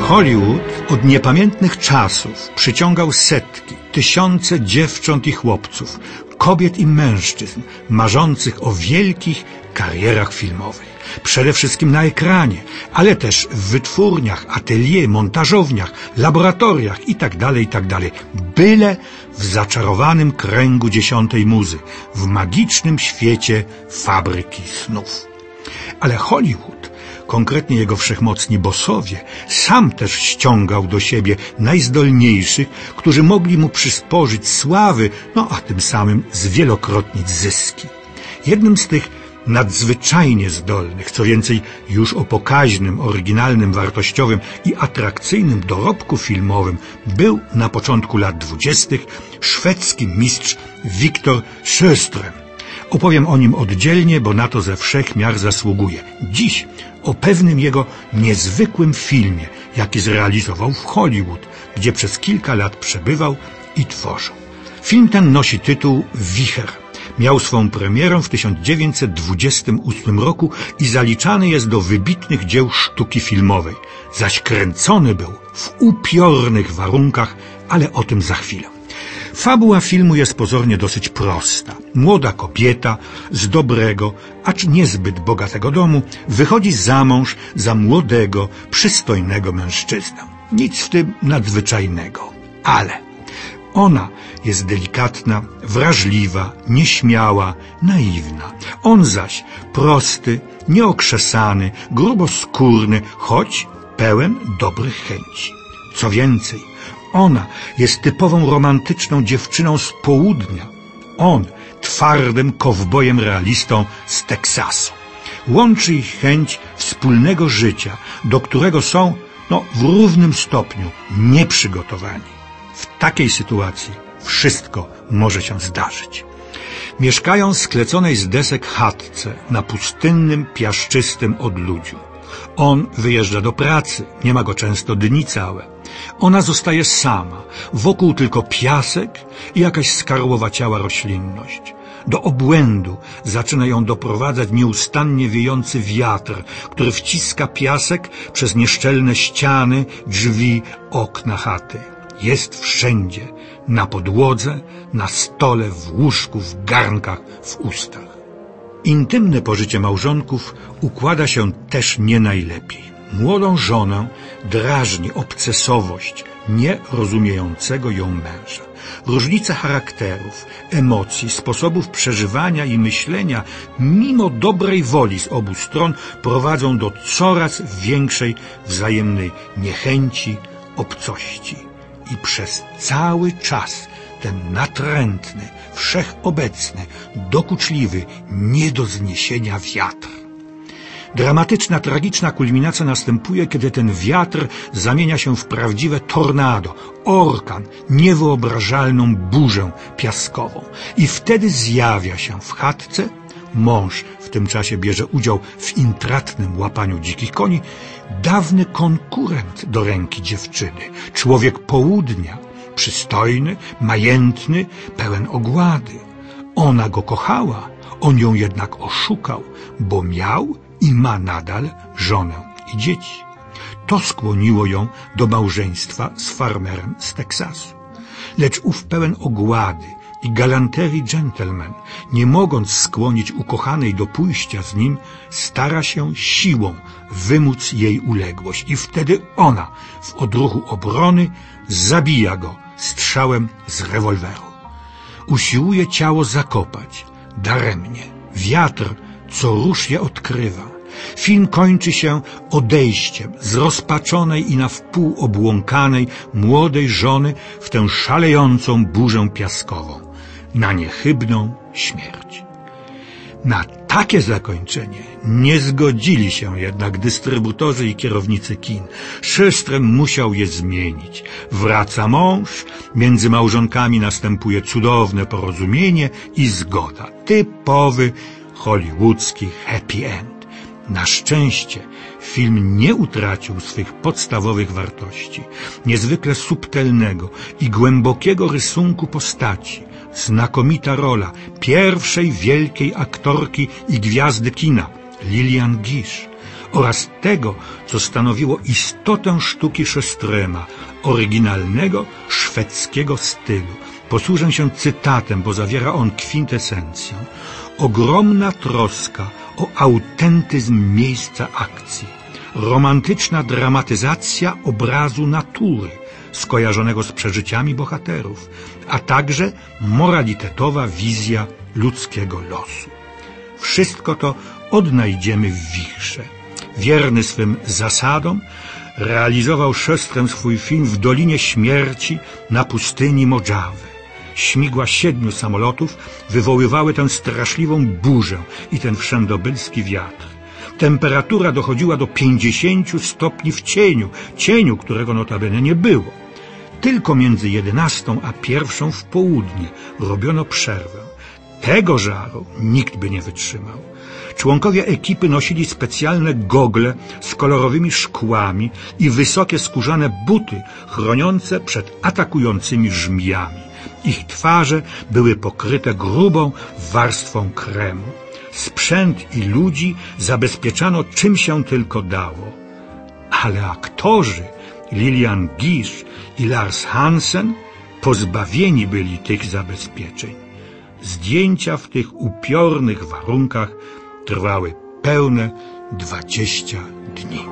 Hollywood od niepamiętnych czasów przyciągał setki, tysiące dziewcząt i chłopców, kobiet i mężczyzn marzących o wielkich karierach filmowych. Przede wszystkim na ekranie, ale też w wytwórniach, atelier, montażowniach, laboratoriach itd., itd. Byle w zaczarowanym kręgu dziesiątej muzy, w magicznym świecie fabryki snów. Ale Hollywood konkretnie jego wszechmocni bosowie, sam też ściągał do siebie najzdolniejszych, którzy mogli mu przysporzyć sławy, no a tym samym zwielokrotnić zyski. Jednym z tych nadzwyczajnie zdolnych, co więcej już o pokaźnym, oryginalnym, wartościowym i atrakcyjnym dorobku filmowym był na początku lat dwudziestych szwedzki mistrz Viktor Sjöström. Opowiem o nim oddzielnie, bo na to ze wszech miar zasługuje. Dziś o pewnym jego niezwykłym filmie, jaki zrealizował w Hollywood, gdzie przez kilka lat przebywał i tworzył. Film ten nosi tytuł Wicher. Miał swą premierę w 1928 roku i zaliczany jest do wybitnych dzieł sztuki filmowej, zaś kręcony był w upiornych warunkach, ale o tym za chwilę. Fabuła filmu jest pozornie dosyć prosta. Młoda kobieta z dobrego, acz niezbyt bogatego domu wychodzi za mąż za młodego, przystojnego mężczyznę. Nic w tym nadzwyczajnego. Ale ona jest delikatna, wrażliwa, nieśmiała, naiwna. On zaś prosty, nieokrzesany, gruboskórny, choć pełen dobrych chęci. Co więcej, ona jest typową romantyczną dziewczyną z południa. On twardym kowbojem realistą z Teksasu. Łączy ich chęć wspólnego życia, do którego są no, w równym stopniu nieprzygotowani. W takiej sytuacji wszystko może się zdarzyć. Mieszkają w skleconej z desek chatce na pustynnym, piaszczystym odludziu. On wyjeżdża do pracy, nie ma go często dni całe. Ona zostaje sama, wokół tylko piasek i jakaś skarłowaciała roślinność. Do obłędu zaczyna ją doprowadzać nieustannie wiejący wiatr, który wciska piasek przez nieszczelne ściany, drzwi, okna chaty. Jest wszędzie, na podłodze, na stole, w łóżku, w garnkach, w ustach. Intymne pożycie małżonków układa się też nie najlepiej. Młodą żonę drażni obcesowość nierozumiejącego ją męża. Różnice charakterów, emocji, sposobów przeżywania i myślenia, mimo dobrej woli z obu stron, prowadzą do coraz większej wzajemnej niechęci, obcości. I przez cały czas ten natrętny, wszechobecny, dokuczliwy, nie do zniesienia wiatr Dramatyczna, tragiczna kulminacja następuje, kiedy ten wiatr zamienia się w prawdziwe tornado, orkan, niewyobrażalną burzę piaskową. I wtedy zjawia się w chatce, mąż w tym czasie bierze udział w intratnym łapaniu dzikich koni, dawny konkurent do ręki dziewczyny, człowiek południa, przystojny, majętny, pełen ogłady. Ona go kochała, on ją jednak oszukał, bo miał i ma nadal żonę i dzieci. To skłoniło ją do małżeństwa z farmerem z Teksasu. Lecz ów pełen ogłady i galanterii gentleman, nie mogąc skłonić ukochanej do pójścia z nim, stara się siłą wymóc jej uległość i wtedy ona w odruchu obrony zabija go strzałem z rewolweru. Usiłuje ciało zakopać, daremnie. Wiatr co róż je odkrywa. Film kończy się odejściem zrozpaczonej i na wpół obłąkanej młodej żony w tę szalejącą burzę piaskową, na niechybną śmierć. Na takie zakończenie nie zgodzili się jednak dystrybutorzy i kierownicy kin. Szystrem musiał je zmienić. Wraca mąż, między małżonkami następuje cudowne porozumienie i zgoda. Typowy hollywoodzki happy end. Na szczęście film nie utracił swych podstawowych wartości, niezwykle subtelnego i głębokiego rysunku postaci, znakomita rola pierwszej wielkiej aktorki i gwiazdy kina, Lilian Gish, oraz tego, co stanowiło istotę sztuki Szestrema, oryginalnego szwedzkiego stylu. Posłużę się cytatem, bo zawiera on kwintesencję. Ogromna troska o autentyzm miejsca akcji, romantyczna dramatyzacja obrazu natury, skojarzonego z przeżyciami bohaterów, a także moralitetowa wizja ludzkiego losu. Wszystko to odnajdziemy w wichrze. Wierny swym zasadom, realizował szestrem swój film w Dolinie Śmierci na pustyni Modżawy. Śmigła siedmiu samolotów wywoływały tę straszliwą burzę i ten wszędobylski wiatr. Temperatura dochodziła do 50 stopni w cieniu, cieniu, którego notabene nie było. Tylko między jedenastą a pierwszą w południe robiono przerwę. Tego żaru nikt by nie wytrzymał. Członkowie ekipy nosili specjalne gogle z kolorowymi szkłami i wysokie skórzane buty chroniące przed atakującymi żmijami. Ich twarze były pokryte grubą warstwą kremu. Sprzęt i ludzi zabezpieczano czym się tylko dało. Ale aktorzy Lilian Gish i Lars Hansen pozbawieni byli tych zabezpieczeń. Zdjęcia w tych upiornych warunkach trwały pełne dwadzieścia dni.